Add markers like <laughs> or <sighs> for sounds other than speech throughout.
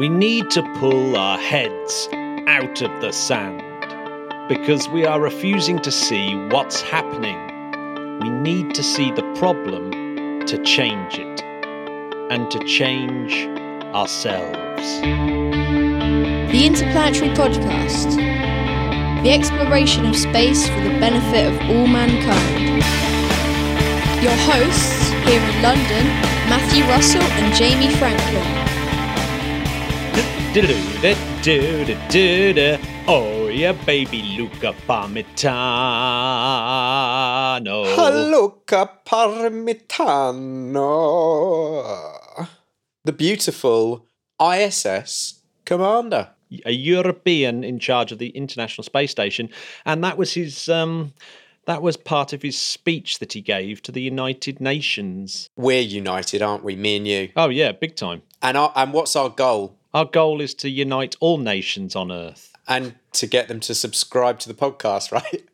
We need to pull our heads out of the sand because we are refusing to see what's happening. We need to see the problem to change it and to change ourselves. The Interplanetary Podcast. The exploration of space for the benefit of all mankind. Your hosts here in London, Matthew Russell and Jamie Franklin. Oh yeah, baby Luca Parmitano. Luca Parmitano. The beautiful ISS commander. a European in charge of the International Space Station, and that was his um, that was part of his speech that he gave to the United Nations. We're united, aren't we? Me and you. Oh yeah, big time. And our, and what's our goal? Our goal is to unite all nations on Earth. And to get them to subscribe to the podcast, <laughs> right?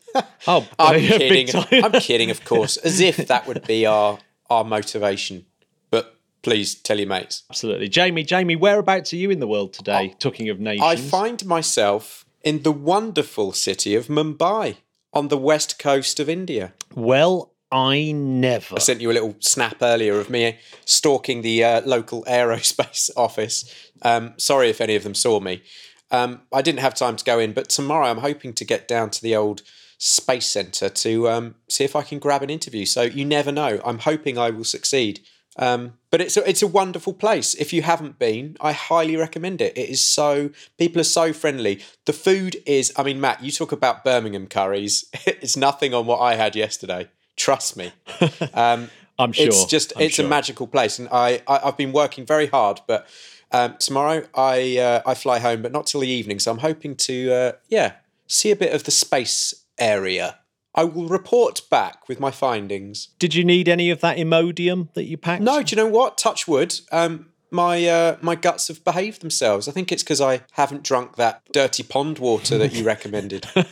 Oh, <laughs> I'm <laughs> kidding. I'm kidding, of course, as if that would be our our motivation. But please tell your mates. Absolutely, Jamie. Jamie, whereabouts are you in the world today? Talking of nations, I find myself in the wonderful city of Mumbai on the west coast of India. well, I never. I sent you a little snap earlier of me stalking the uh, local <laughs> aerospace office. Um, sorry if any of them saw me. Um, I didn't have time to go in, but tomorrow I'm hoping to get down to the old space centre to um, see if I can grab an interview. So you never know. I'm hoping I will succeed. Um, but it's a, it's a wonderful place. If you haven't been, I highly recommend it. It is so people are so friendly. The food is. I mean, Matt, you talk about Birmingham curries. <laughs> It's nothing on what I had yesterday. Trust me. <laughs> Um, I'm sure. it's just I'm it's sure. a magical place, and I, I I've been working very hard, but um, tomorrow I uh, I fly home, but not till the evening. So I'm hoping to uh, yeah see a bit of the space area. I will report back with my findings. Did you need any of that Imodium that you packed? No, do you know what? Touch wood. Um, my uh, my guts have behaved themselves. I think it's because I haven't drunk that dirty pond water that you recommended. <laughs>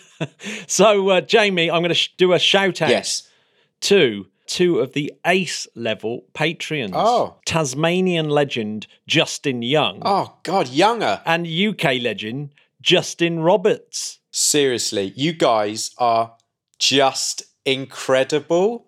So, uh, Jamie, I'm going to sh- do a shout out yes. To two of the ace level patrons. Oh. Tasmanian legend Justin Young Oh God, younger. and UK legend Justin Roberts. Seriously, you guys are just incredible.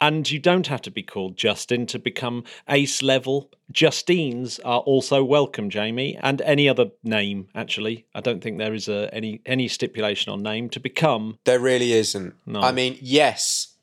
And you don't have to be called Justin to become ace level. Justines are also welcome, Jamie, and any other name. Actually, I don't think there is a, any any stipulation on name to become. There really isn't. I mean, yes,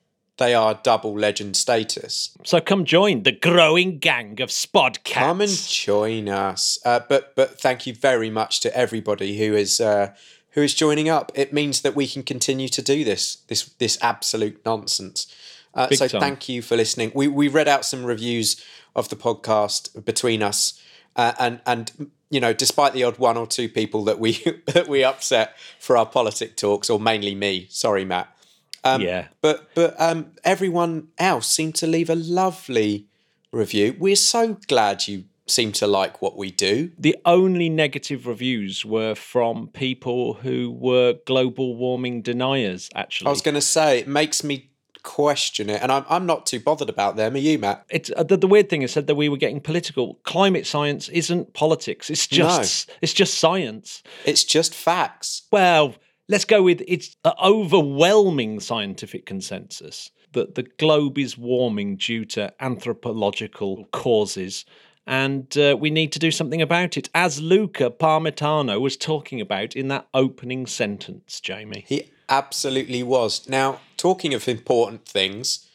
they are double legend status. So come join the growing gang of Spodcats. Come and join us. Uh, but but thank you very much to everybody who is uh, who is joining up. It means that we can continue to do this this this absolute nonsense. Uh, so time. thank you for listening. We we read out some reviews of the podcast between us, uh, and and you know, despite the odd one or two people that we <laughs> that we upset for our politic talks, or mainly me. Sorry, Matt. Um, yeah. But but um, everyone else seemed to leave a lovely review. We're so glad you seem to like what we do. The only negative reviews were from people who were global warming deniers, actually. I was going to say it makes me question it, and I'm I'm not too bothered about them. Are you, Matt? it's uh, the, the weird thing is said that we were getting political. Climate science isn't politics. It's just it's just science. It's just facts. Well, let's go with it's an overwhelming scientific consensus that the globe is warming due to anthropological causes. And uh, we need to do something about it, as Luca Parmitano was talking about in that opening sentence, Jamie. He absolutely was. Now, talking of important things,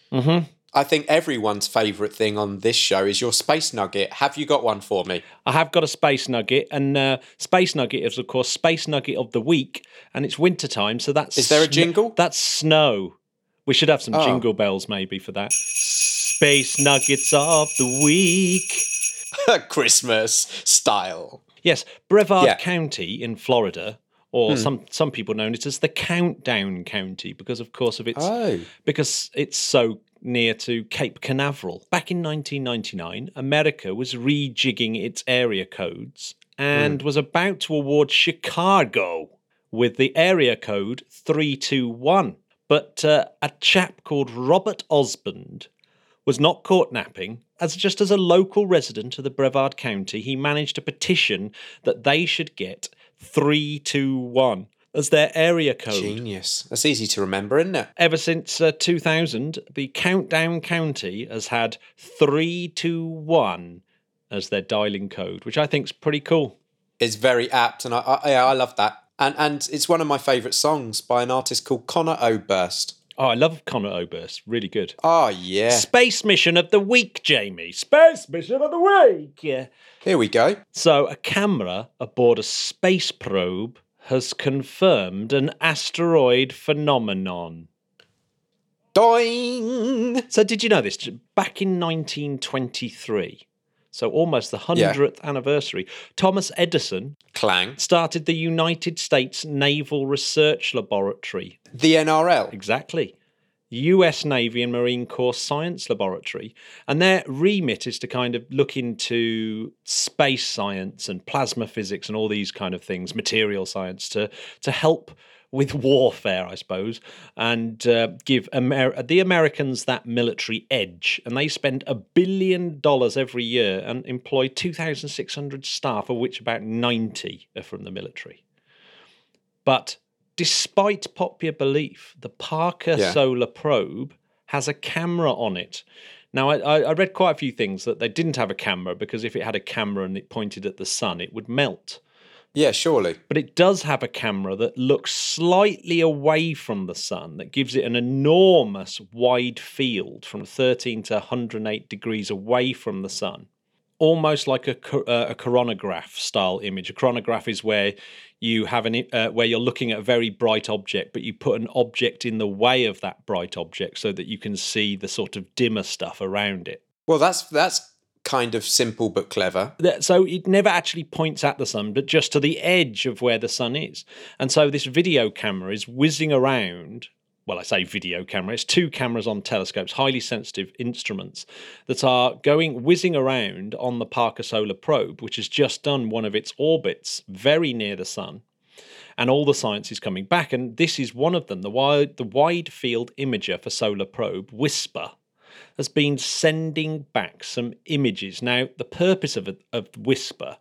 I think everyone's favourite thing on this show is your space nugget. Have you got one for me? I have got a space nugget, and uh, space nugget is, of course, space nugget of the week, and it's winter time, so that's Is there a sn- jingle? That's snow. We should have some Oh. jingle bells maybe for that. Space nuggets of the week. <laughs> Christmas style. Yes, Brevard Yeah. County in Florida, or some some people know it as the Countdown County because, of course, of its Oh. because it's so near to Cape Canaveral. Back in 1999, America was rejigging its area codes and was about to award Chicago with the area code 321. But uh, a chap called Robert Osband was not caught napping. As just as a local resident of the Brevard County, he managed a petition that they should get 321 as their area code. Genius. That's easy to remember, isn't it? Ever since uh, 2000, the Countdown County has had 321 as their dialing code, which I think is pretty cool. It's very apt, and I, I, yeah, I love that. And and it's one of my favourite songs by an artist called Conor Oberst. Oh, I love Conor Oberst. Really good. Oh yeah. Space mission of the week, Jamie. Space mission of the week. Yeah. Here we go. So, a camera aboard a space probe has confirmed an asteroid phenomenon. Doing. So, did you know this? Back in 1923, so almost the 100th anniversary, Thomas Edison Clang. started the United States Naval Research Laboratory. The NRL. Exactly. US Navy and Marine Corps Science Laboratory. And their remit is to kind of look into space science and plasma physics and all these kind of things, material science, to, to help with warfare, I suppose, and uh, give Amer- the Americans that military edge. And they spend a billion dollars every year and employ 2,600 staff, of which about 90 are from the military. But despite popular belief, the Parker Yeah. Solar Probe has a camera on it. Now, I, I I read quite a few things that they didn't have a camera because if it had a camera and it pointed at the sun, it would melt. Yeah, surely. But it does have a camera that looks slightly away from the sun, that gives it an enormous wide field from 13 to 108 degrees away from the sun. Almost like a, uh, a coronagraph style image. A coronagraph is where you have an uh, where you're looking at a very bright object, but you put an object in the way of that bright object so that you can see the sort of dimmer stuff around it. Well, that's that's kind of simple but clever. so it never actually points at the sun, but just to the edge of where the sun is. And so this video camera is whizzing around. Well, I say video camera, it's two cameras on telescopes, highly sensitive instruments that are going whizzing around on the Parker Solar Probe, which has just done one of its orbits very near the sun. And all the science is coming back. And this is one of them. The wide, the wide field imager for Solar Probe, WISPR, has been sending back some images. Now, the purpose of, of WISPR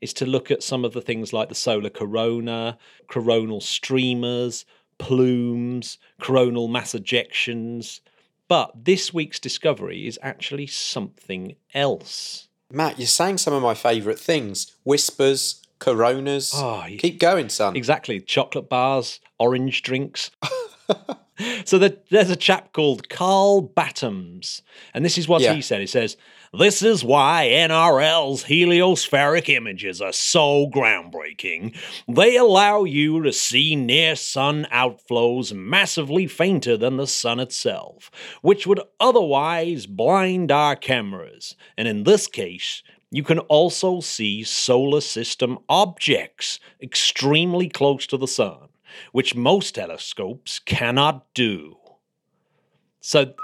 is to look at some of the things like the solar corona, coronal streamers, plumes, coronal mass ejections. But this week's discovery is actually something else. Matt, you're saying some of my favourite things. Whispers, coronas. Oh, Keep going, son. Exactly. Chocolate bars, orange drinks. <laughs> so there, there's a chap called Karl Battams, and this is what Yeah. he said. He says, This is why NRL's heliospheric images are so groundbreaking. They allow you to see near sun outflows massively fainter than the sun itself, which would otherwise blind our cameras. And in this case, you can also see solar system objects extremely close to the sun, which most telescopes cannot do. So,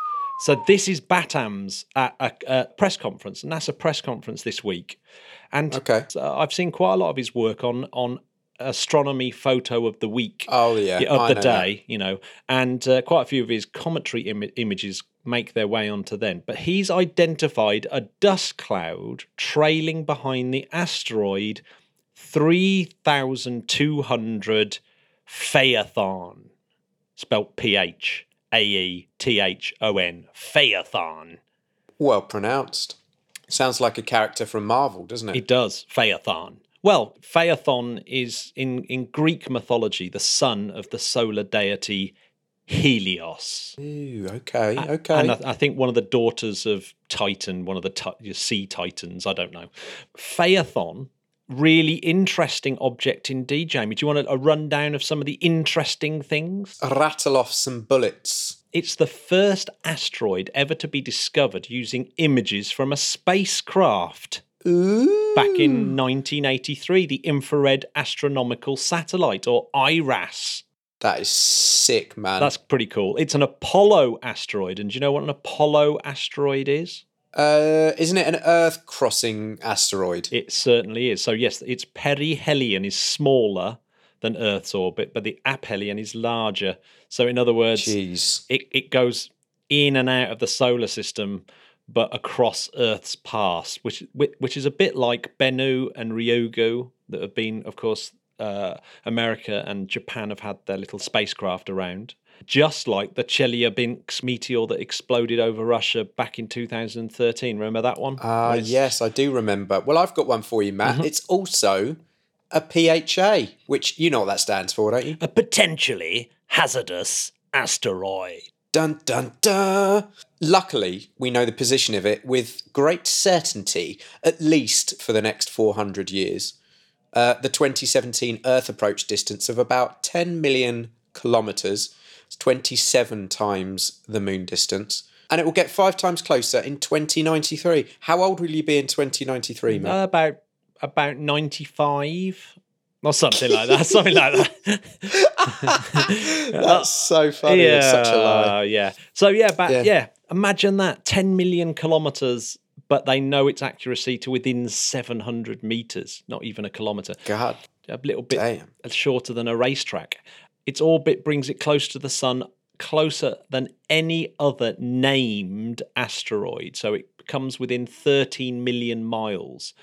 so this is Battams at a, a press conference, and NASA press conference this week, and Okay. I've seen quite a lot of his work on on astronomy photo of the week Oh yeah, of I the know that. day, you know, and uh, quite a few of his commentary Im- images make their way onto then. But he's identified a dust cloud trailing behind the asteroid 3200 Phaethon, spelt P H A E T H O N, Phaethon. Well pronounced. Sounds like a character from Marvel, doesn't it? It does, Phaethon. Well, Phaethon is in, in Greek mythology the son of the solar deity Helios. Ooh, okay, okay. And I, I think one of the daughters of Titan, one of the ti- sea titans, I don't know. Phaethon, really interesting object indeed, Jamie. Do you want a, a rundown of some of the interesting things? Rattle off some bullets. It's the first asteroid ever to be discovered using images from a spacecraft. Ooh. Back in 1983, the Infrared Astronomical Satellite, or IRAS. That is sick, man. That's pretty cool. It's an Apollo asteroid. And do you know what an Apollo asteroid is? Uh, isn't it an Earth crossing asteroid? It certainly is. So, yes, its perihelion is smaller than Earth's orbit, but the aphelion is larger. So, in other words, Jeez. it, it goes in and out of the solar system, but across Earth's path, which which which is a bit like Bennu and Ryugu that have been, of course, uh, America and Japan have had their little spacecraft around. Just like the Chelyabinsk meteor that exploded over Russia back in 2013. Remember that one? Ah, Where yes, I do remember. Well, I've got one for you, Matt. It's also a PHA, which you know what that stands for, don't you? A potentially hazardous asteroid. Dun dun dun. Luckily, we know the position of it with great certainty, at least for the next 400 years. Uh, the 2017 Earth approach distance of about 10 million kilometres, it's 27 times the moon distance, and it will get five times closer in 2093. How old will you be in 2093, Matt? Uh, about about 95 or something like that. something like that. <laughs> That's so funny. It's such a lie. Yeah. So yeah, but Yeah. yeah. imagine that 10 million kilometers, but they know its accuracy to within 700 meters, not even a kilometer. God A little bit damn. shorter than a racetrack. Its orbit brings it close to the sun, closer than any other named asteroid. So it comes within 13 million miles.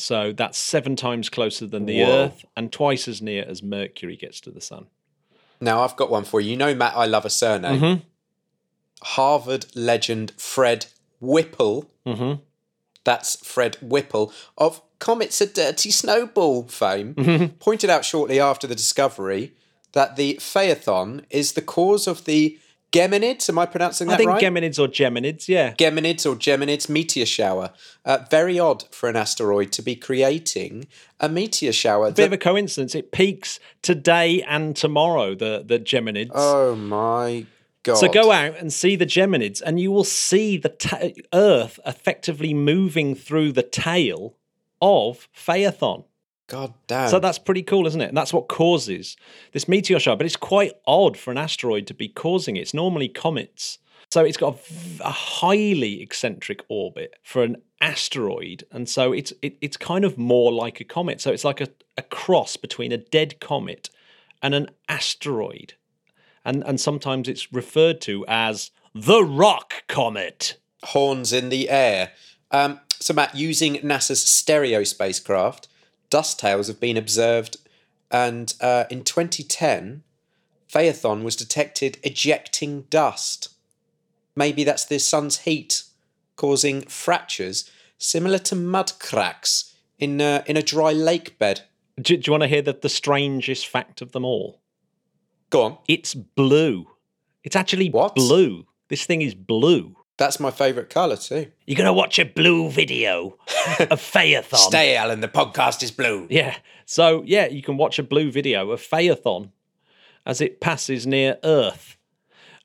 So that's seven times closer than the Whoa. Earth and twice as near as Mercury gets to the sun. Now I've got one for you. You know, Matt, I love a surname. Mhm. Harvard legend Fred Whipple. Mhm. That's Fred Whipple of Comet's a Dirty Snowball fame. Mm-hmm. Pointed out shortly after the discovery that the Phaethon is the cause of the Geminids. Am I pronouncing that right? I think right? Geminids or Geminids, yeah. Geminids or Geminids meteor shower. Uh, very odd for an asteroid to be creating a meteor shower. A Bit of a coincidence. It peaks today and tomorrow, the, the Geminids. oh my god! So go out and see the Geminids, and you will see the ta- Earth effectively moving through the tail of Phaethon. God damn. So that's pretty cool, isn't it? And that's what causes this meteor shower. But it's quite odd for an asteroid to be causing it. It's normally comets. So it's got a highly eccentric orbit for an asteroid, and so it's it, it's kind of more like a comet. So it's like a, a cross between a dead comet and an asteroid, and and sometimes it's referred to as the rock comet. horns in the air. Um, so, Matt, using NASA's stereo spacecraft, dust tails have been observed, and uh, in 2010, Phaethon was detected ejecting dust. Maybe that's the sun's heat causing fractures similar to mud cracks in uh, in a dry lake bed. Do, do you want to hear the, the strangest fact of them all? Go on. It's blue. It's actually What? blue. This thing is blue. That's my favourite colour too. You're gonna watch a blue video of <laughs> Phaethon. Stay, Alan. The podcast is blue. Yeah. So yeah, you can watch a blue video of Phaethon as it passes near Earth.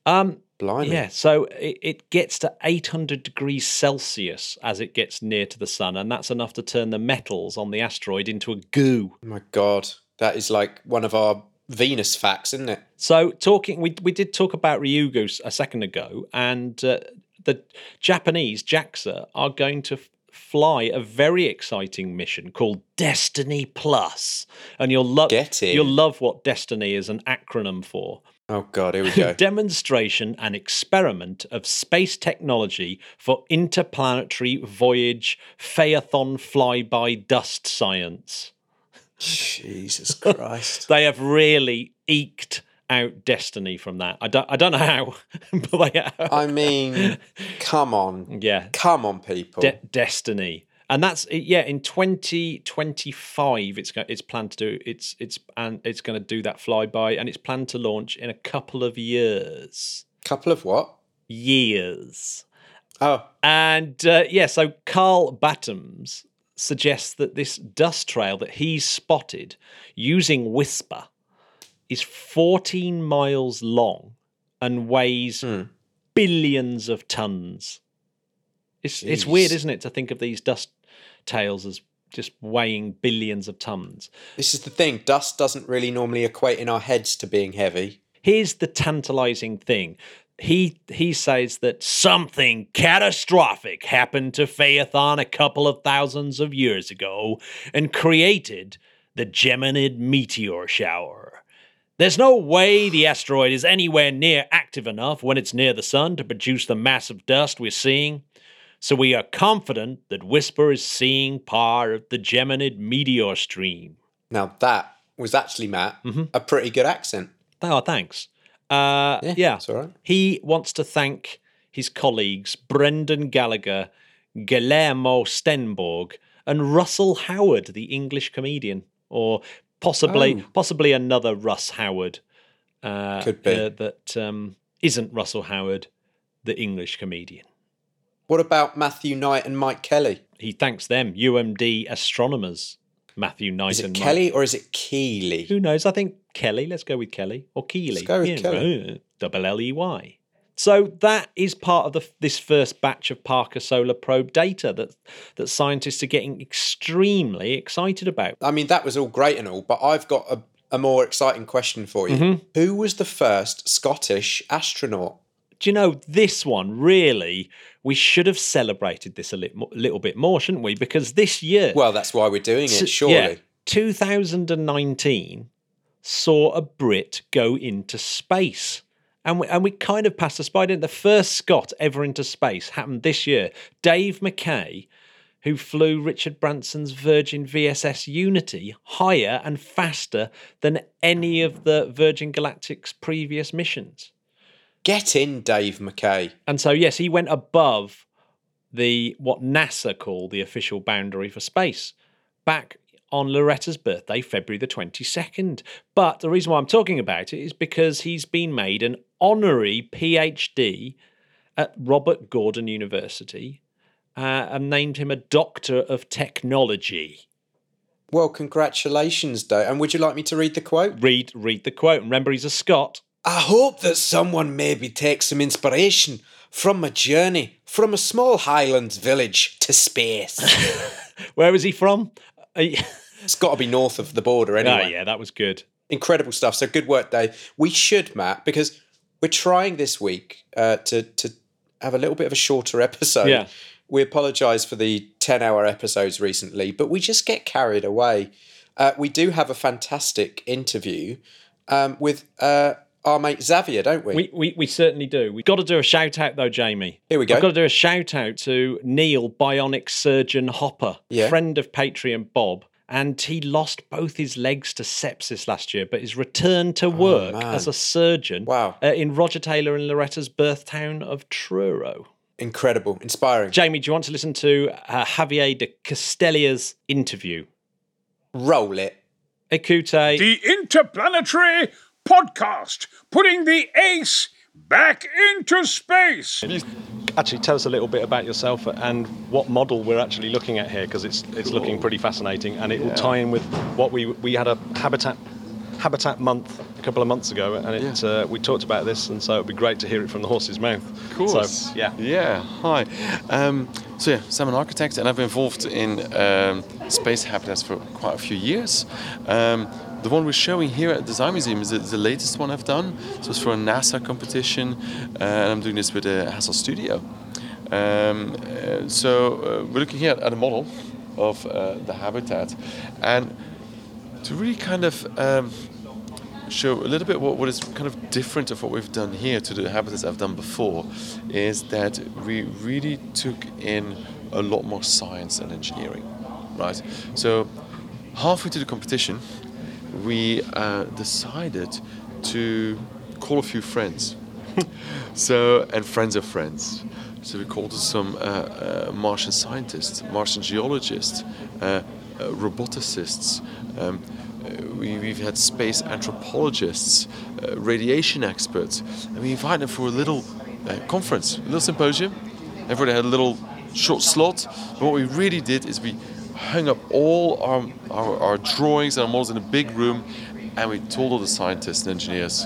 Um, Blimey. yeah. So it, it gets to 800 degrees Celsius as it gets near to the sun, and that's enough to turn the metals on the asteroid into a goo. Oh my God, that is like one of our Venus facts, isn't it? So talking, we we did talk about Ryugu a second ago, and uh, the Japanese JAXA are going to f- fly a very exciting mission called Destiny Plus, and you'll love you'll love what Destiny is an acronym for. Oh God, here we <laughs> go. Demonstration and experiment of space technology for interplanetary voyage Phaethon flyby dust science. Jesus Christ. <laughs> They have really eked out Destiny from that. I don't, I don't know how, <laughs> but they have. I mean, <laughs> come on. yeah, Come on, people. De- Destiny, and that's yeah. In twenty twenty five, it's go- it's planned to do it's it's and it's going to do that flyby, and it's planned to launch in a couple of years. Couple of what? Years. Oh, And uh, yeah, so Karl Battams suggests that this dust trail that he's spotted using WISPR is 14 miles long and weighs Hmm. billions of tons. It's it's weird, isn't it, to think of these dust tails as just weighing billions of tons. this is the thing. Dust doesn't really normally equate in our heads to being heavy. Here's the tantalizing thing. He he says that something catastrophic happened to Phaethon a couple of thousands of years ago and created the Geminid meteor shower. There's no way the asteroid is anywhere near active enough when it's near the sun to produce the massive dust we're seeing. So we are confident that WISPR is seeing part of the Geminid meteor stream. Now that was actually Matt Mm-hmm. a pretty good accent. Oh, thanks. Uh, Yeah, yeah. it's all right. He wants to thank his colleagues Brendan Gallagher, Guillermo Stenborg, and Russell Howard, the English comedian, or possibly Oh. possibly another Russ Howard. Uh, Could be. uh, that um, isn't Russell Howard, the English comedian. What about Matthew Knight and Mike Kelly? He thanks them, UMD astronomers, Matthew Knight Is it and Mike- Kelly or is it Keeley? Who knows? I think Kelly. Let's go with Kelly or Keeley. Let's go with Yeah, Kelly. uh, Double L E Y. So that is part of the, this first batch of Parker Solar Probe data that that scientists are getting extremely excited about. I mean, that was all great and all, but I've got a, a more exciting question for you. Mm-hmm. Who was the first Scottish astronaut? Do you know this one? Really, we should have celebrated this a little, little bit more, shouldn't we? Because this year, Well, that's why we're doing it, surely. yeah, 2019 saw a Brit go into space. And we, and we kind of passed the didn't The first Scot ever into space happened this year. Dave McKay, who flew Richard Branson's Virgin VSS Unity higher and faster than any of the Virgin Galactic's previous missions. Get in, Dave McKay. And so, yes, he went above the what NASA call the official boundary for space back on Loretta's birthday, February the 22nd. But the reason why I'm talking about it is because he's been made an honorary PhD at Robert Gordon University uh, and named him a Doctor of Technology. Well, congratulations, Dave. And would you like me to read the quote? Read, read the quote. Remember, he's a Scot. I hope that someone maybe takes some inspiration from my journey from a small Highlands village to space. <laughs> Where is he from? Uh, it's got to be north of the border anyway. Oh, yeah, that was good. Incredible stuff. So good work, Dave. We should, Matt, because we're trying this week uh, to to have a little bit of a shorter <laughs> episode. Yeah. We apologise for the ten-hour episodes recently, but we just get carried away. Uh, we do have a fantastic interview um, with uh, our mate Xavier, don't we? We, we, we certainly do. We've got to do a shout out though, Jamie. Here we go. I've got to do a shout out to Neil Bionic Surgeon Hopper, Yeah. friend of Patreon Bob. And he lost both his legs to sepsis last year, but is returned to work Oh, as a surgeon Wow. uh, in Roger Taylor and Loretta's birth town of Truro. Incredible, inspiring. Jamie, do you want to listen to uh, Xavier De Kestelier's interview? Roll it. Ekute. The Interplanetary Podcast, putting the ace back into space. actually tell us a little bit about yourself and what model we're actually looking at here because it's it's looking pretty fascinating and it will tie in with what we we had a habitat habitat month a couple of months ago and it uh, we talked about this and so it'd be great to hear it from the horse's mouth Of course. so yeah Yeah. Hi. Um, so yeah, so I'm an architect, and I've been involved in um, space habitats for quite a few years. Um, the one we're showing here at the Design Museum is the, the latest one I've done. So it's for a NASA competition, uh, and I'm doing this with a Hassell Studio. Um, uh, so uh, we're looking here at a model of uh, the habitat, and to really kind of um, show a little bit what, what is kind of different of what we've done here to the habitats I've done before is that we really took in a lot more science and engineering, right? So halfway to the competition, we uh, decided to call a few friends. <laughs> so and friends of friends. So we called some uh, uh, Martian scientists, Martian geologists, uh, uh, roboticists. Um, we, we've had space anthropologists, radiation experts, and we invited them for a little conference, a little symposium. Everybody had a little short slot. And what we really did is we hung up all our, our, our drawings and our models in a big room, and we told all the scientists and engineers,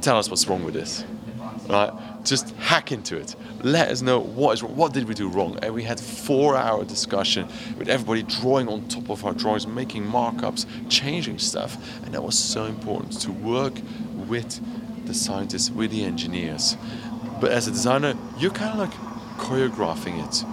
tell us what's wrong with this. Right? Just hack into it. Let us know what is wrong. What did we do wrong? And we had four-hour discussion with everybody drawing on top of our drawings, making markups, changing stuff, and that was so important to work with the scientists, with the engineers. But as a designer, you're kind of like choreographing it.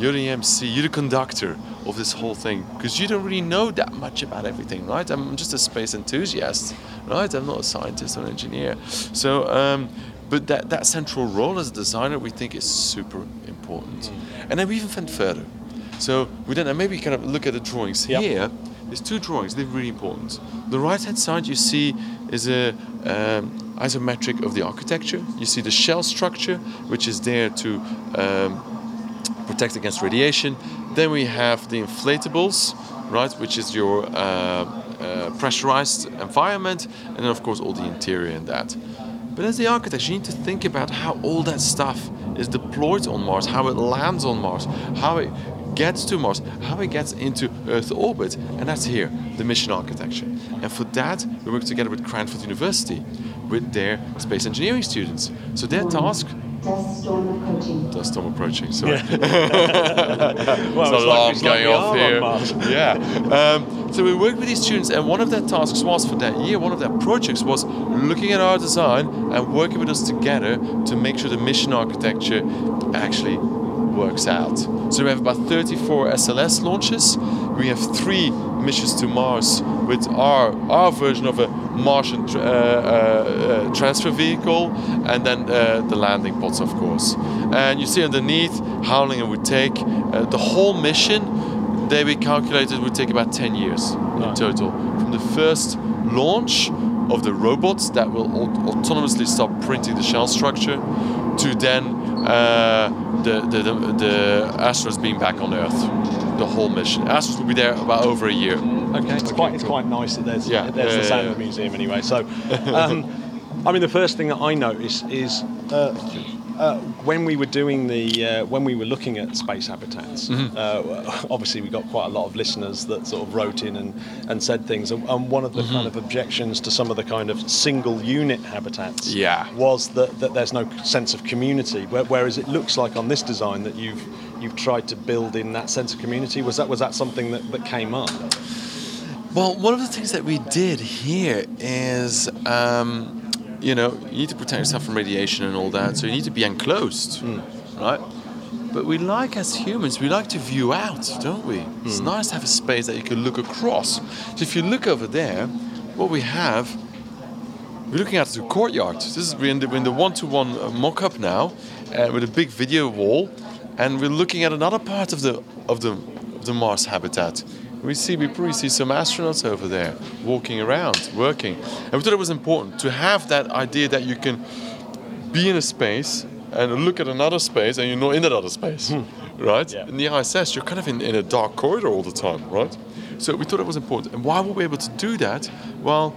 You're the MC, you're the conductor of this whole thing because you don't really know that much about everything, right? I'm just a space enthusiast, right? I'm not a scientist or an engineer. So, um, but that, that central role as a designer we think is super important. And then we even went further. So we then and maybe kind of look at the drawings Yep. here. There's two drawings. They're really important. The right-hand side you see is a um, isometric of the architecture. You see the shell structure, which is there to um, protect against radiation. Then we have the inflatables, right, which is your uh, uh, pressurized environment, and then of course all the interior in that. But as the architect, you need to think about how all that stuff is deployed on Mars, how it lands on Mars, how it gets to Mars, how it gets into Earth orbit, and that's here, the mission architecture. And for that, we work together with Cranfield University, with their space engineering students. So their task Dust storm approaching. Dust storm approaching. Sorry. <laughs> Well, There's it's an like- alarm like going off here. <laughs> Yeah. Um, so we worked with these students, and one of their tasks was for that year, one of their projects was looking at our design and working with us together to make sure the mission architecture actually works out. So we have about 34 SLS launches. We have three missions to Mars with our our version of a Martian tr- uh, uh, uh, transfer vehicle, and then uh, the landing pods, of course. And you see underneath how long it would take. Uh, the whole mission, they we calculated would take about 10 years in total, from the first launch of the robots that will au- autonomously start printing the shell structure, to then uh, the, the, the, the astronauts being back on Earth. The whole mission. Astronauts will be there about over a year. Okay, it's quite it's quite nice that there's Yeah, there's yeah, the yeah, sound yeah. of the museum anyway. So, um, <laughs> I mean, the first thing that I notice is. Uh, uh, when we were doing the uh, when we were looking at space habitats, Mm-hmm. uh, obviously we got quite a lot of listeners that sort of wrote in and, and said things. And, and one of the Mm-hmm. kind of objections to some of the kind of single unit habitats Yeah. was that, that there's no sense of community. Whereas it looks like on this design that you've you've tried to build in that sense of community. Was that was that something that, that came up? Well, one of the things that we did here is, um, you know, you need to protect yourself from radiation and all that, so you need to be enclosed, right? But we like, as humans, we like to view out, don't we? It's nice to have a space that you can look across. So if you look over there, what we have, we're looking at the courtyard. This is we're in the, we're in the one-to-one uh, mock-up now, uh, with a big video wall, and we're looking at another part of the of the of the Mars habitat. We see we probably see some astronauts over there walking around, working, and we thought it was important to have that idea that you can be in a space and look at another space, and you're not in that other space, hmm. right? Yeah. In the ISS, you're kind of in, in a dark corridor all the time, right? So we thought it was important. And why were we able to do that? Well,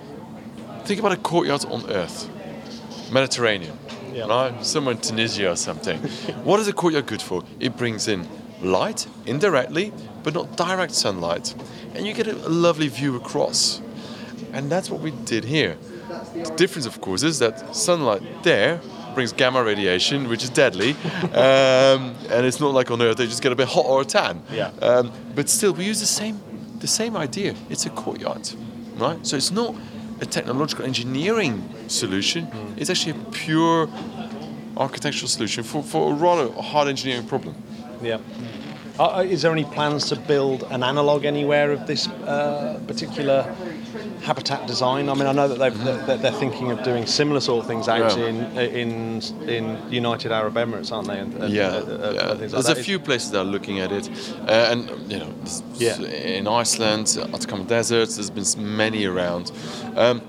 think about a courtyard on Earth, Mediterranean, Yeah. right? Somewhere in Tunisia or something. <laughs> what is a courtyard good for? It brings in light indirectly, but not direct sunlight, and you get a, lovely view across. And that's what we did here. The difference, of course, is that sunlight there brings gamma radiation, which is deadly, <laughs> um, and it's not like on Earth; they just get a bit hot or a tan. Yeah. Um, but still, we use the same the same idea. It's a courtyard, right? So it's not a technological engineering solution. It's actually a pure architectural solution for, for a rather hard engineering problem. Yeah. Uh, is there any plans to build an analog anywhere of this uh, particular habitat design? I mean, I know that they've, they're, they're thinking of doing similar sort of things out Yeah. in in in United Arab Emirates, aren't they? And, and, Yeah, uh, uh, yeah. like there's a that. few places that are looking at it, uh, and you know, Yeah. in Iceland, Atacama Deserts, there's been many around. Um,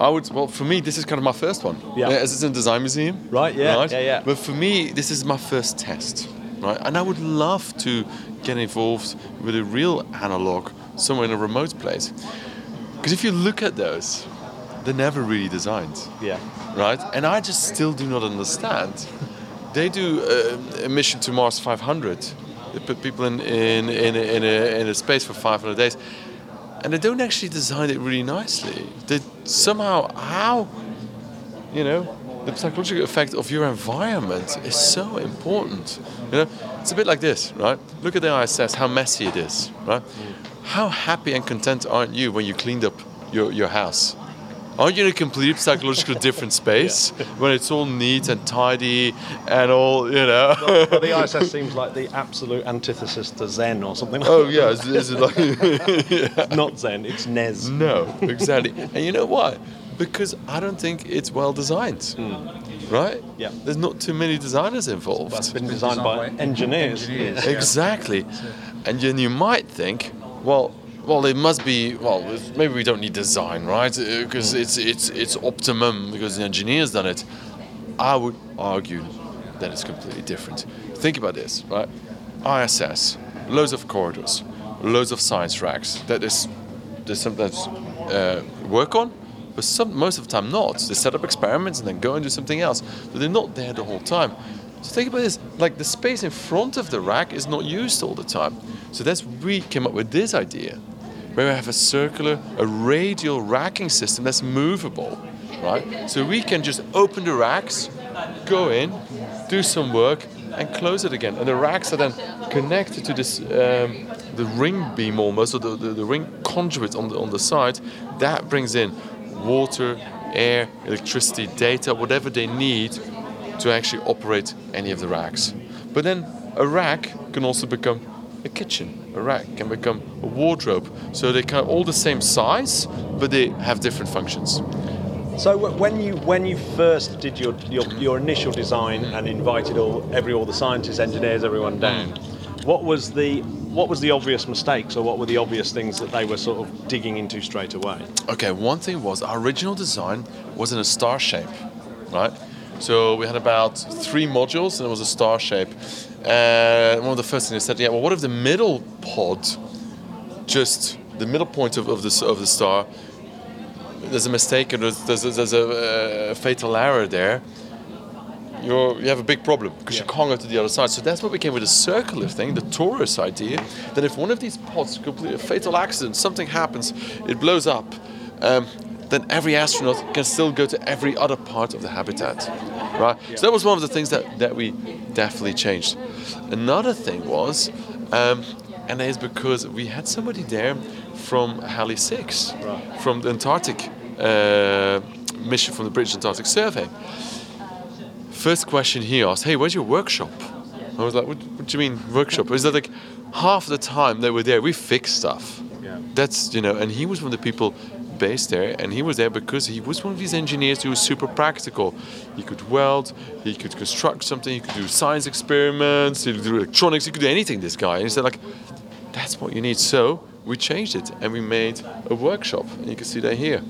I would, well, for me, this is kind of my first one. Yeah. as it's in design museum. Right, yeah, yeah, yeah. But for me, this is my first test, right? And I would love to get involved with a real analog somewhere in a remote place, because if you look at those, they're never really designed Yeah. right? And I just still do not understand. They do uh, a mission to Mars 500. They put people in in in a, in a, in a space for 500 days, and they don't actually design it really nicely. They somehow how, you know, the psychological effect of your environment is so important. You know, it's a bit like this, right? Look at the ISS, how messy it is, right? How happy and content aren't you when you cleaned up your, your house? Aren't you in a complete psychological <laughs> different space when it's all neat and tidy and all, you know? But the <laughs> ISS seems like the absolute antithesis to Zen or something. Like oh, yeah. Is, is it like. <laughs> Not Zen, it's Nez. No, exactly. and you know why? Because I don't think it's well designed. Hmm. Right? Yeah. There's not too many designers involved. It's been designed by engineers. Exactly. And then you might think, well, well, it must be. Well, maybe we don't need design, right? Uh, because hmm. it's it's it's optimum because the engineer's done it. I would argue that it's completely different. Think about this, right? ISS, loads of corridors, loads of science racks. That is, there's something that's uh, work on, but some most of the time not. They set up experiments and then go and do something else. So they're not there the whole time. So think about this: like the space in front of the rack is not used all the time. So that's we came up with this idea, where we have a circular, a radial racking system that's movable, right? So we can just open the racks, go in, do some work, and close it again. And the racks are then connected to this um, the ring beam almost, or the, the, the ring conduit on the on the side. That brings in water, air, electricity, data, whatever they need to actually operate any of the racks. But then a rack can also become a kitchen. A rack can become a wardrobe. So they're kind of all the same size, but they have different functions. So when you when you first did your, your, your initial design and invited all every all the scientists, engineers, everyone down, mm. What was the what was the obvious mistakes or what were the obvious things that they were sort of digging into straight away? Okay, one thing was our original design was in a star shape, right? So we had about three modules and it was a star shape. And one of the first things they said, yeah, well, what if the middle pod, just the middle point of, of, the, of the star, there's a mistake or there's, there's, there's a uh, fatal error there, you're, you have a big problem because you can't go to the other side. So that's what we came with a circular thing, the torus idea, that if one of these pods complete a fatal accident, something happens, it blows up, um, then every astronaut can still go to every other part of the habitat, right? So that was one of the things that, that we definitely changed. Another thing was, um, and that is because we had somebody there from Halley 6, from the Antarctic uh, mission from the British Antarctic Survey. First question he asked, "Hey, where's your workshop?" I was like, "What, what do you mean workshop?" Is that like half the time they were there, we fixed stuff. Yeah. That's you know, and he was one of the people based there, and he was there because he was one of these engineers who was super practical. He could weld, he could construct something, he could do science experiments, he could do electronics, he could do anything. This guy, and he said like, "That's what you need." So we changed it and we made a workshop, and you can see that here.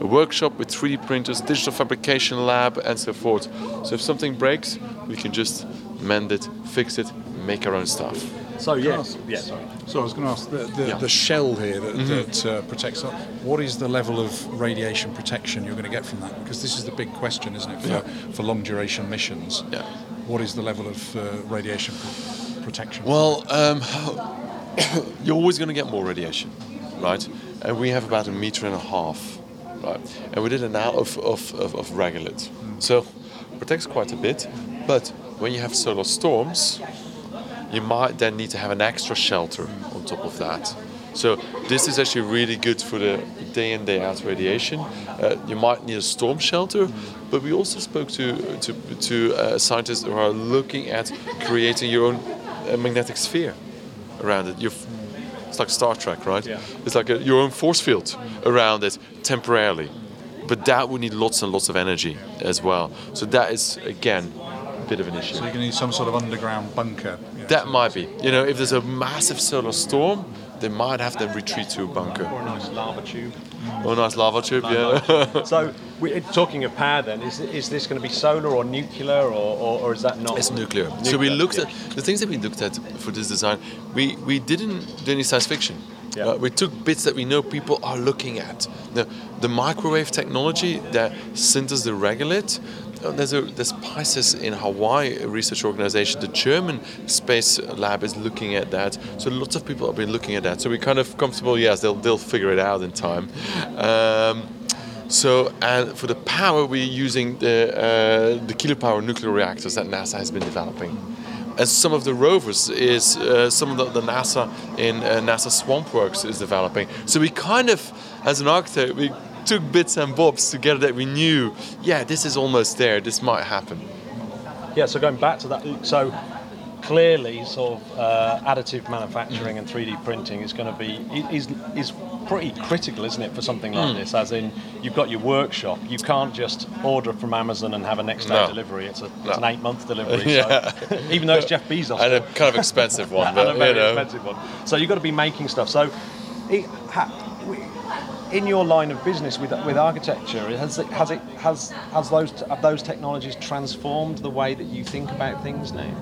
A workshop with 3D printers, digital fabrication lab, and so forth. So if something breaks, we can just mend it, fix it, make our own stuff. So yes, yeah, sorry. So I was going to ask the, the, Yeah. Mm-hmm. the shell here that, that uh, protects us. What is the level of radiation protection you're going to get from that? Because this is the big question, isn't it, for, Yeah. for long duration missions? Yeah. What is the level of uh, radiation pr- protection? Well, um, <coughs> you're always going to get more radiation, right? And we have about a meter and a half, right? And we did an out of, of, of, of regolith. So protects quite a bit, but when you have solar storms, you might then need to have an extra shelter on top of that. So this is actually really good for the day in day out radiation. Uh, you might need a storm shelter, but we also spoke to to, to uh, scientists who are looking at creating your own uh, magnetic sphere around it. You're, it's like Star Trek, right? Yeah. It's like a, your own force field around it temporarily. But that would need lots and lots of energy as well. So that is again a bit of an issue. so you're going to need some sort of underground bunker. you know, That might be. You know, if there's a massive solar storm, they might have to retreat to a bunker. Or a nice lava tube. Or a nice lava tube, yeah. <laughs> So, we're talking of power, then is, is this going to be solar or nuclear, or, or, or is that not? It's nuclear. So we looked yeah. at the things that we looked at for this design. We we didn't do any science fiction. Yeah. Uh, we took bits that we know people are looking at. The, the microwave technology that sinters the regolith. Uh, there's a there's PISCES in Hawaii, a research organization. The German space lab is looking at that. So lots of people have been looking at that. So we're kind of comfortable. Yes, they'll they'll figure it out in time. Um, so, and for the power, we're using the, uh, the kilopower nuclear reactors that NASA has been developing. And some of the rovers is uh, some of the, the NASA in uh, NASA SwampWorks is developing. So we kind of, as an architect, we took bits and bobs together that we knew, yeah, this is almost there. This might happen. Yeah, so going back to that, so clearly, sort of uh, additive manufacturing and 3D printing is going to be is is pretty critical, isn't it, for something like this? As in, you've got your workshop, you can't just order from Amazon and have a next day No. delivery. It's, a, it's No. an eight month delivery. <laughs> Yeah. So, even though it's Jeff Bezos, <laughs> And a kind of expensive one, <laughs> and but a you very know. expensive one. So you've got to be making stuff. So, it, ha, in your line of business with with architecture, has it has it has has those have those technologies transformed the way that you think about things now?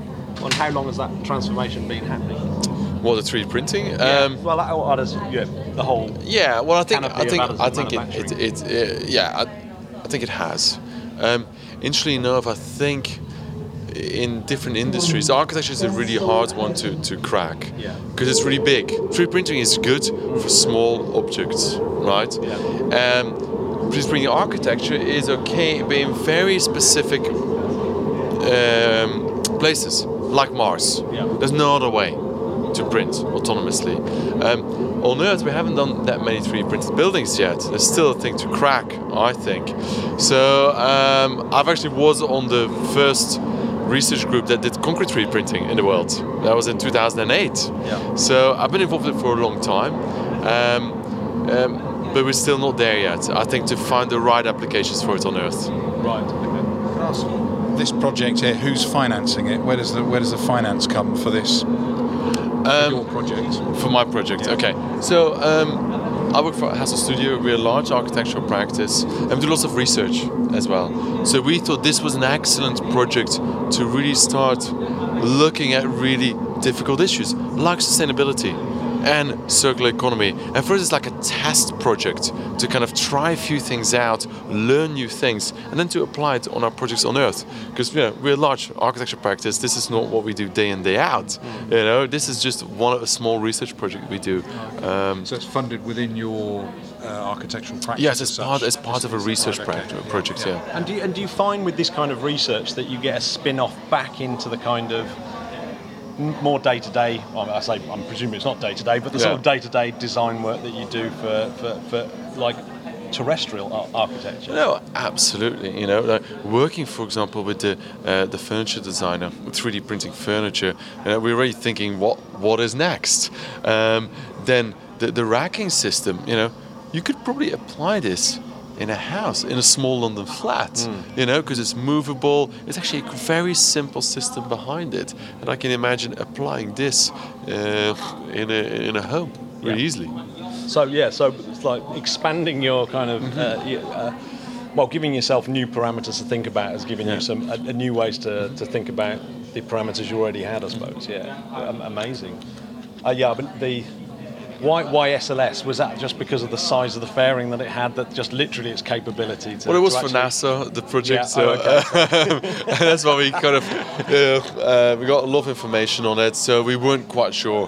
And how long has that transformation been happening? What the 3D printing? Um, well, that, or does yeah, the whole Yeah, well, I think I think I think it, it, it, uh, yeah, I, I think it has. Um, interestingly enough, I think in different industries, architecture is a really hard one to, to crack because it's really big. 3D printing is good for small objects, right? Um, 3D printing architecture is okay, but in very specific um, places, like Mars. Yeah. There's no other way to print autonomously. Um, on Earth, we haven't done that many 3D printed buildings yet. There's still a thing to crack, I think. So um, I've actually was on the first research group that did concrete 3D printing in the world. That was in 2008. Yeah. So I've been involved in it for a long time. Um, um, but we're still not there yet. I think to find the right applications for it on Earth. right. Okay. Can I ask, This project here, who's financing it? Where does the where does the finance come for this? for your project. For my project, okay. So um, I work for Hassell Studio. We're a large architectural practice, and we do lots of research as well. So we thought this was an excellent project to really start looking at really difficult issues like sustainability and circular economy. And for us, it's like a test project to kind of try a few things out, learn new things, and then to apply it on our projects on Earth. Because you know, we're a large architecture practice. This is not what we do day in day out. You know, this is just one of a small research project we do. Um, So it's funded within your uh, architectural practice. yes, as it's part as part of a research right, okay, prac- yeah, project. yeah. yeah. And do you, and do you find with this kind of research that you get a spin-off back into the kind of more day-to-day? I say I'm presuming it's not day-to-day, but the sort of day-to-day design work that you do for, for, for like terrestrial ar- architecture. No, absolutely. You know, like working, for example, with the uh, the furniture designer, 3D printing furniture, uh, we're already thinking what what is next. Um, then the the racking system. You know, you could probably apply this in a house, in a small London flat. You know, because it's movable. It's actually a very simple system behind it, and I can imagine applying this uh, in a in a home really Yeah. easily. So yeah, so it's like expanding your kind of, Mm-hmm. uh, uh, well, giving yourself new parameters to think about has given Yeah. you some a, a new ways to, to think about the parameters you already had, I suppose. Yeah, amazing. Uh, yeah, but the why why SLS was that just because of the size of the fairing that it had, that just literally its capability to. Well, it was for NASA, the project, Yeah, so oh, <laughs> and that's why we kind of uh, uh, we got a lot of information on it. So we weren't quite sure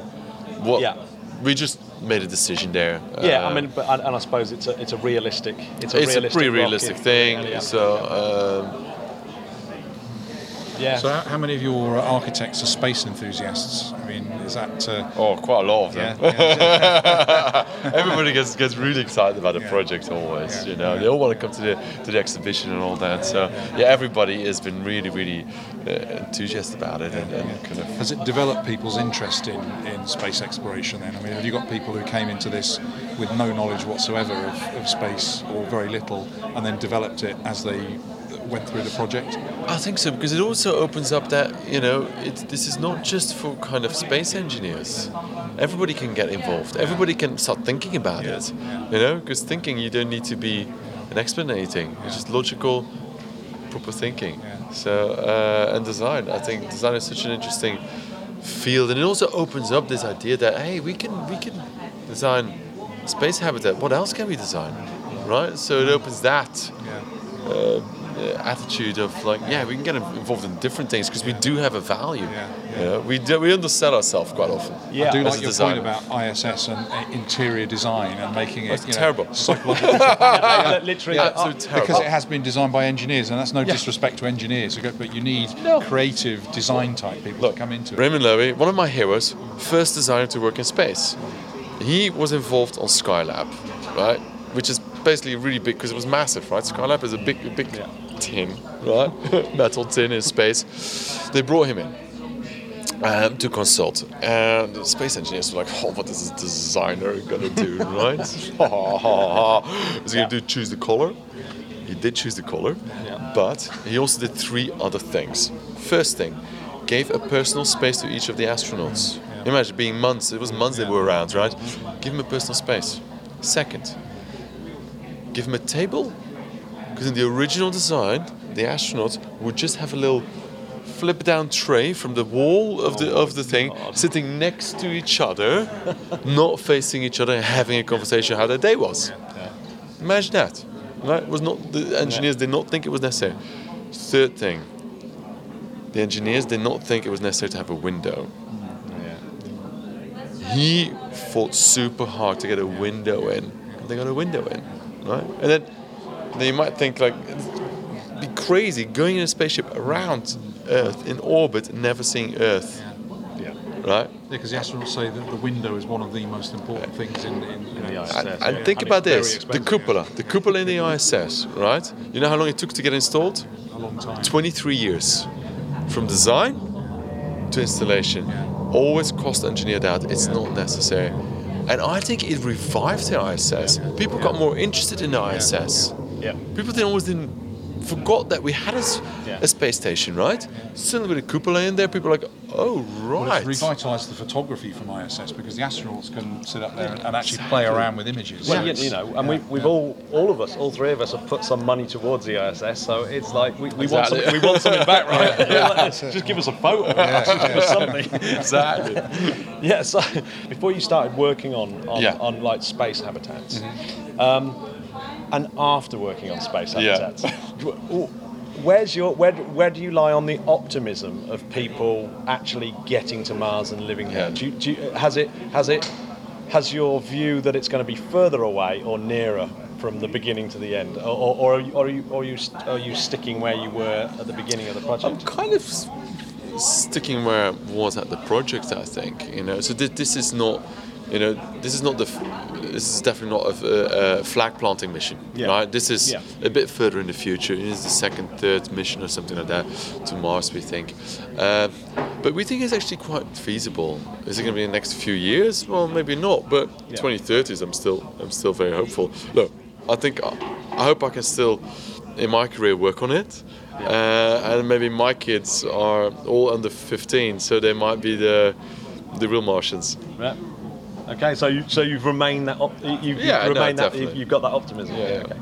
what. Yeah. We just made a decision there. Yeah, Uh, I mean, but and, I suppose it's a it's a realistic it's a it's a realistic pretty realistic thing. Yeah. So um, yeah. So how, how many of your uh, architects are space enthusiasts? I mean, is that? Uh, oh, quite a lot of them. yeah, <laughs> Everybody gets gets really excited about the Yeah. project always. Yeah. You know, they all want to come to the to the exhibition and all that. So yeah, everybody has been really really uh, enthusiastic about it and, and kind of. Has it developed people's interest in, in space exploration then? I mean, have you got people who came into this with no knowledge whatsoever of, of space or very little and then developed it as they went through the project? I think so because it also opens up that you know it, this is not just for kind of space engineers. Everybody can get involved. Everybody can start thinking about Yeah, it. You know, because thinking you don't need to be an expert in anything. It's just logical, proper thinking. So uh, and design. I think design is such an interesting field, and it also opens up this idea that hey, we can we can design space habitat. What else can we design? Right. So it opens that Yeah. uh, attitude of like, yeah, we can get involved in different things because we do have a value. Yeah, You know, we do, we undersell ourselves quite often. Yeah. I do like your designer. point about ISS and uh, interior design and making it you know, terrible. psychological <laughs> Yeah, literally, Yeah, uh, absolutely terrible. because it has been designed by engineers, and that's no disrespect to engineers, but you need creative design type people Look, to come into it. Raymond Loewy, one of my heroes, first designer to work in space. He was involved on Skylab, right? Which is basically really big because it was massive, right? Skylab is a big, big tin, right? <laughs> Metal tin in space. They brought him in um, to consult, and the space engineers were like, "Oh, what is this designer gonna do, <laughs> right? <laughs> Ha ha ha ha! Is he gonna do choose the color?" He did choose the color, but he also did three other things. First thing, gave a personal space to each of the astronauts. Imagine being months, it was months they were around, right? Give him a personal space. Second, give him a table, because in the original design, the astronauts would just have a little flip down tray from the wall of the of the thing, oh, sitting next to each other, not facing each other, and having a conversation how their day was. Imagine that. Right? It was not the engineers did not think it was necessary. Third thing, the engineers did not think it was necessary to have a window. Mm-hmm. He fought super hard to get a window in. And they got a window in, right? And then, then you might think like, be crazy going in a spaceship around Earth in orbit, never seeing Earth, Yeah. right? Because the astronauts say that the window is one of the most important things in, in, in the ISS. And, yeah. and think And about this: the cupola, the cupola in the ISS, right? You know how long it took to get installed? A long time. 23 years, from design to installation. Always cost engineered out. It's not necessary, and I think it revived the ISS. People got more interested in the ISS. Yeah. People didn't always didn't forgot that we had a, s- Yeah. a space station, right? Suddenly with a cupola in there, people are like, oh Well, right. it's revitalised the photography from ISS because the astronauts can sit up there and, and actually play around with images. Well, So you, you know, and we, we've all, all of us, all three of us, have put some money towards the ISS. So it's like we, we want Exactly. something, we want something back, right? <laughs> We're just give us a photo, <laughs> just give us something. exactly. <laughs> yeah. So before you started working on on, Yeah. Mm-hmm. on like space habitats, um, and after working on space Yeah. habitats, w- where's your where where do you lie on the optimism of people actually getting to Mars and living there? Yeah. Do you, do you, has it has it has your view that it's going to be further away or nearer from the beginning to the end, or, or, or, are, you, or are you are you are you sticking where you were at the beginning of the project? I'm kind of sticking where I was at the project. I think you know. So thi- this is not, you know, this is not the. F- this is definitely not a, a flag planting mission, Yeah. right? This is Yeah. a bit further in the future. It is the second, third mission or something like that to Mars. We think, uh, but we think it's actually quite feasible. Is it going to be in the next few years? Well, maybe not. But 2030s, I'm still, I'm still very hopeful. Look, I think, I hope I can still, in my career, work on it. Uh, and maybe my kids are all under 15, so they might be the the real Martians. Yeah. Okay, so you so you've remained that op- you, you've Yeah, no, remained that definitely. you've got that optimism. Yeah. Okay.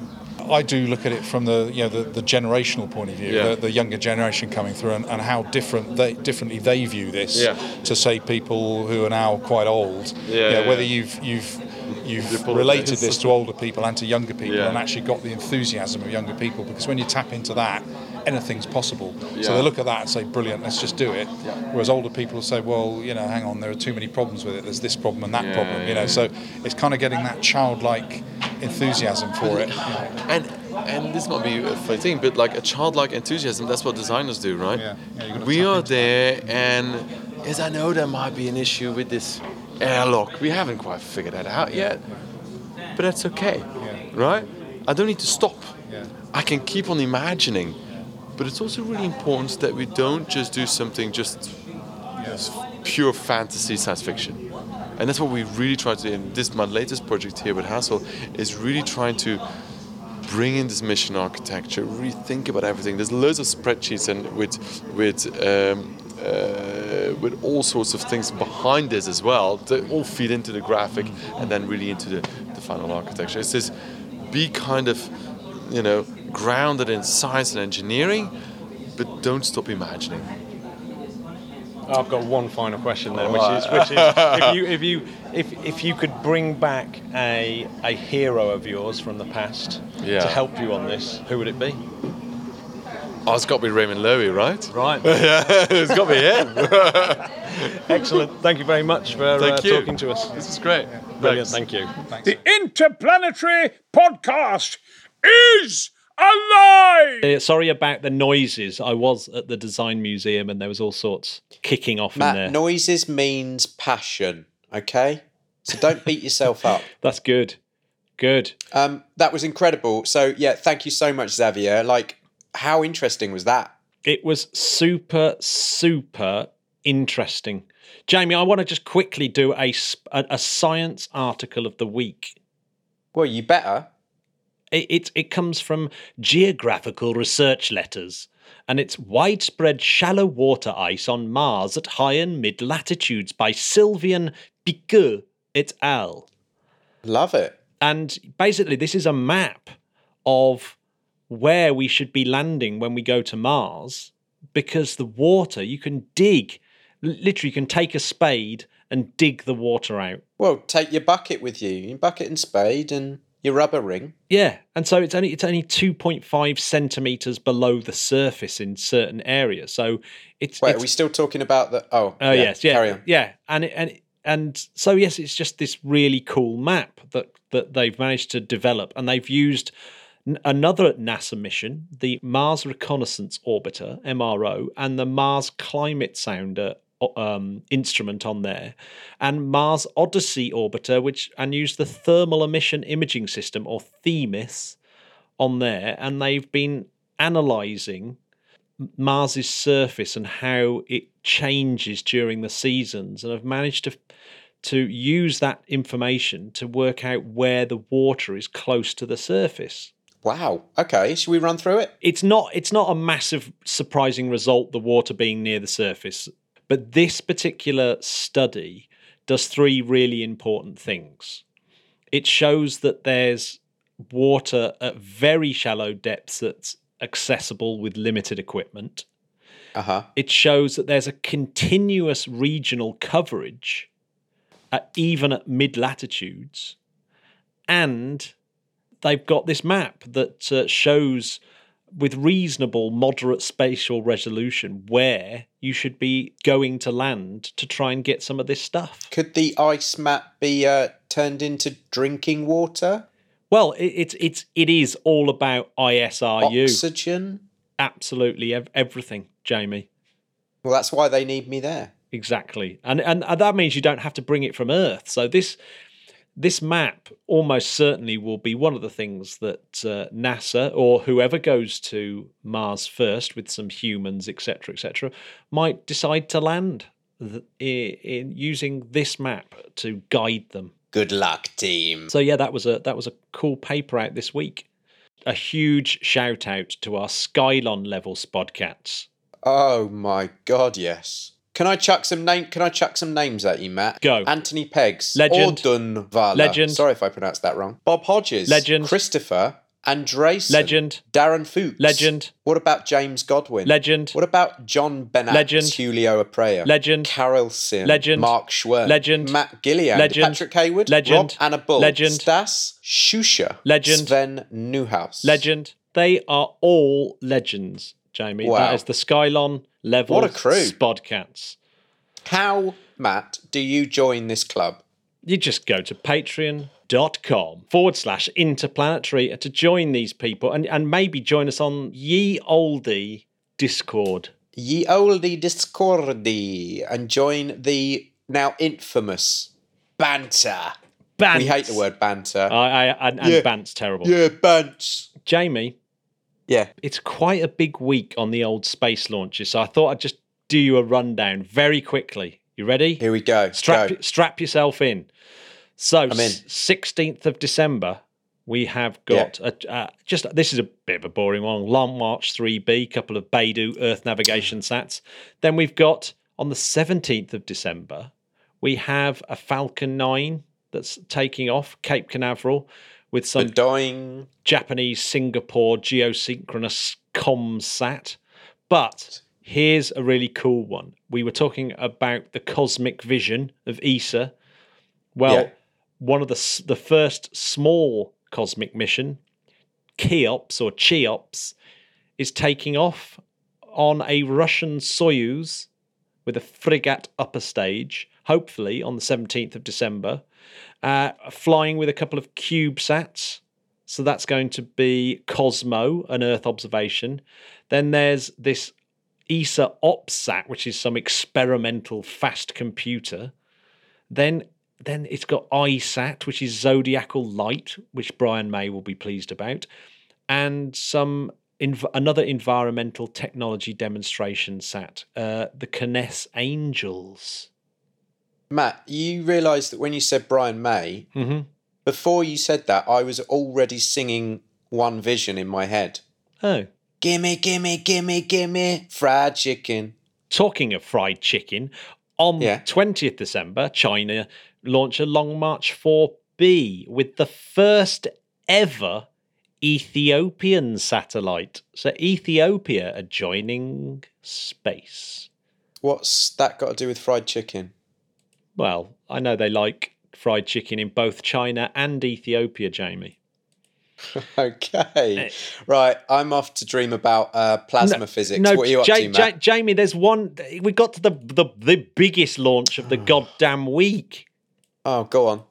I do look at it from the you know the, the generational point of view, Yeah. the, the younger generation coming through, and, and how different they differently they view this Yeah. to say people who are now quite old. Yeah, You know, yeah. whether you've you've you've You're related this to older people and to younger people, Yeah. and actually got the enthusiasm of younger people. Because when you tap into that, anything's possible. So they look at that and say, "Brilliant, let's just do it." Whereas older people will say, "Well, you know, hang on, there are too many problems with it. There's this problem and that Yeah, problem." You know, so it's kind of getting that childlike enthusiasm for it. you know. And and this might be a funny thing, but like a childlike enthusiasm, that's what designers do, right? Yeah, yeah, we are there, and as I know there might be an issue with this airlock. We haven't quite figured that out yet, but that's okay, right? I don't need to stop. Yeah. I can keep on imagining, but it's also really important that we don't just do something just pure fantasy science fiction. And that's what we really try to do. And this, my latest project here with Hassell, is really trying to bring in this mission architecture, rethink about everything. There's loads of spreadsheets and with with um, uh, with all sorts of things behind this as well that all feed into the graphic and then really into the, the final architecture. It's this be kind of you know grounded in science and engineering, but don't stop imagining. I've got one final question then, which is, which is if you <laughs> if you if, if you could bring back a a hero of yours from the past Yeah. to help you on this, who would it be? Oh, it's got to be Raymond Loewy, right? Right. <laughs> yeah, it's got to be him. <laughs> Excellent. Thank you very much for uh, talking to us. This is great. Brilliant. Thanks. Thank you. The Interplanetary Podcast is alive! Uh, sorry about the noises. I was at the design museum and there was all sorts kicking off in there. Noises means passion, okay? So don't beat yourself up. <laughs> That's good. Good. Um, that was incredible. So yeah, thank you so much, Xavier. Like, how interesting was that? It was super, super interesting. Jamie, I want to just quickly do a, a, a science article of the week. Well, you better. It, it, it comes from Geographical Research Letters, and it's Widespread Shallow Water Ice on Mars at High and Mid Latitudes by Sylvain Piqueux et al. Love it. And basically, this is a map of where we should be landing when we go to Mars because the water, you can dig, literally, you can take a spade and dig the water out. Well, take your bucket with you, your bucket and spade, and your rubber ring. Yeah, and so it's only it's only two point five centimeters below the surface in certain areas. So it's, Wait, it's are we still talking about the? Oh, Oh yes, yeah, Carry on. yeah, and it, and it- and so yes, it's just this really cool map that that they've managed to develop, and they've used another NASA mission, the Mars Reconnaissance Orbiter (MRO), and the Mars Climate Sounder um, instrument on there, and Mars Odyssey Orbiter, which and used the Thermal Emission Imaging System or THEMIS on there, and they've been analyzing Mars's surface and how it changes during the seasons, and have managed to to use that information to work out where the water is close to the surface. Wow. Okay. Should we run through it? It's not it's not a massive surprising result the water being near the surface, but this particular study does three really important things. It shows that there's water at very shallow depths that's accessible with limited equipment. Uh huh. It shows that there's a continuous regional coverage at even at mid latitudes, and they've got this map that uh, shows with reasonable moderate spatial resolution where you should be going to land to try and get some of this stuff. Could the ice map be uh, turned into drinking water? Well, it, it's it's it is all about ISRU. Oxygen? Absolutely ev- everything, Jamie. Well, that's why they need me there. Exactly, and and that means you don't have to bring it from Earth. So this this map almost certainly will be one of the things that uh, NASA or whoever goes to Mars first with some humans, etc., etc., might decide to land th- in using this map to guide them. Good luck, team. So yeah, that was a that was a cool paper out this week. A huge shout out to our Skylon level spodcats. Oh my god, yes. Can I chuck some name? Can I chuck some names at you, Matt? Go. Anthony Peggs, Legend. Ordunvala. Legend. Sorry if I pronounced that wrong. Bob Hodges, Legend. Christopher, Andresen, Legend. Darren Fuchs, Legend. What about James Godwin? Legend. What about John Bennett? Legend. Julio Aprea. Legend. Carol Sim. Legend. Mark Schwern. Legend. Matt Gillian. Legend. Patrick Hayward. Legend. Rob Anna Bull. Legend. Stas Shusha. Legend. Sven Newhouse. Legend. They are all legends, Jamie. Wow. That is the Skylon level What a crew. Spodcats. How, Matt, do you join this club? You just go to patreon.com forward slash interplanetary to join these people and, and maybe join us on Ye Oldie Discord. Ye oldie discordy and join the now infamous banter. Bants. We hate the word banter. I, I, and, and Yeah. Bant's terrible. yeah, bants. Jamie, Yeah. it's quite a big week on the old space launches, so I thought I'd just do you a rundown very quickly. You ready? Here we go. strap Go. strap yourself in. So, in. sixteenth of December, we have got a, uh, just this is a bit of a boring one. Long March three B, couple of Beidou Earth navigation sats. Then we've got on the seventeenth of December, we have a Falcon Nine that's taking off Cape Canaveral with some dying. Japanese Singapore geosynchronous comsat. But here's a really cool one. We were talking about the cosmic vision of ESA. Well, Yeah. one of the the first small cosmic mission, Cheops or Cheops, is taking off on a Russian Soyuz with a Fregat upper stage, hopefully on the 17th of December, uh, flying with a couple of CubeSats. So that's going to be Cosmo, an Earth observation. Then there's this ESA OPSAT, which is some experimental fast computer. Then then it's got EyeSat, which is Zodiacal Light, which Brian May will be pleased about, and some inv- another environmental technology demonstration sat, uh, the CNES Angels. Matt, you realise that when you said Brian May, Mm-hmm. before you said that, I was already singing One Vision in my head. Oh, Gimme, gimme, gimme, gimme, fried chicken. talking of fried chicken, on Yeah. 20th December, China launched a Long March 4B with the first ever Ethiopian satellite. So Ethiopia are joining space. What's that got to do with fried chicken? Well, I know they like fried chicken in both China and Ethiopia, Jamie. <laughs> Okay. Right, I'm off to dream about uh, plasma physics. what are you up Ja- to, Matt? Jamie, there's one. We got to the, the the biggest launch of the <sighs> goddamn week. oh, go on.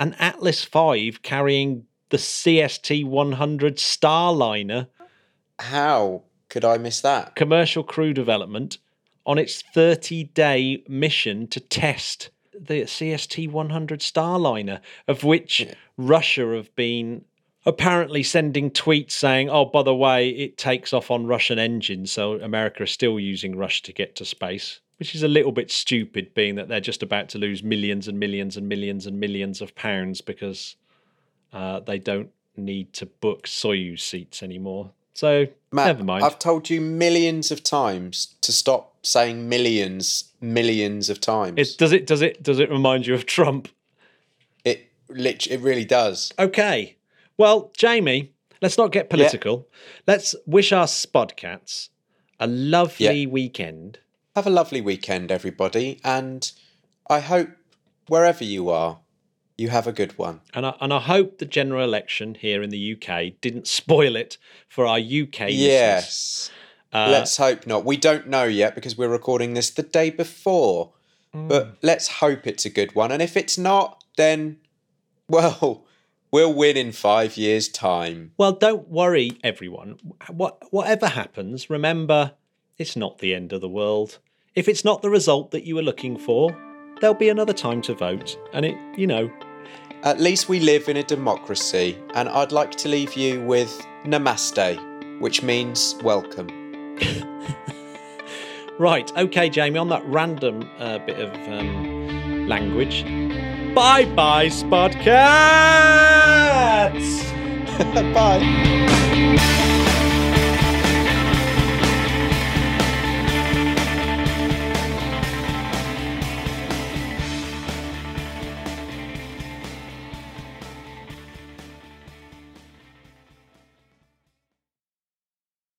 An Atlas V carrying the CST 100 Starliner How could I miss that? commercial crew development on its 30 day mission to test the CST 100 Starliner, of which Russia have been apparently sending tweets saying, oh, by the way, it takes off on Russian engines, so America is still using Russia to get to space. Which is a little bit stupid, being that they're just about to lose millions and millions and millions and millions of pounds because uh, they don't need to book Soyuz seats anymore. So Matt, never mind. I've told you millions of times to stop saying millions, millions of times. It, does it does it does it remind you of Trump? it, lit- it really does. Okay. Well, Jamie, let's not get political. Let's wish our Spodcats a lovely Yeah. weekend. Have a lovely weekend, everybody, and I hope wherever you are, you have a good one. And I, and I hope the general election here in the UK didn't spoil it for our UK listeners. Uh, let's hope not. We don't know yet because we're recording this the day before. Mm. But let's hope it's a good one. And if it's not, then, <laughs> well, we'll win in five years' time. Well, don't worry, everyone. What, whatever happens, remember, it's not the end of the world. If it's not the result that you were looking for, there'll be another time to vote. And it, you know, At least we live in a democracy. And I'd like to leave you with namaste, which means welcome. <laughs> Right, okay, Jamie, on that random uh, bit of um, language. <laughs> Bye bye, Spodcats! Bye.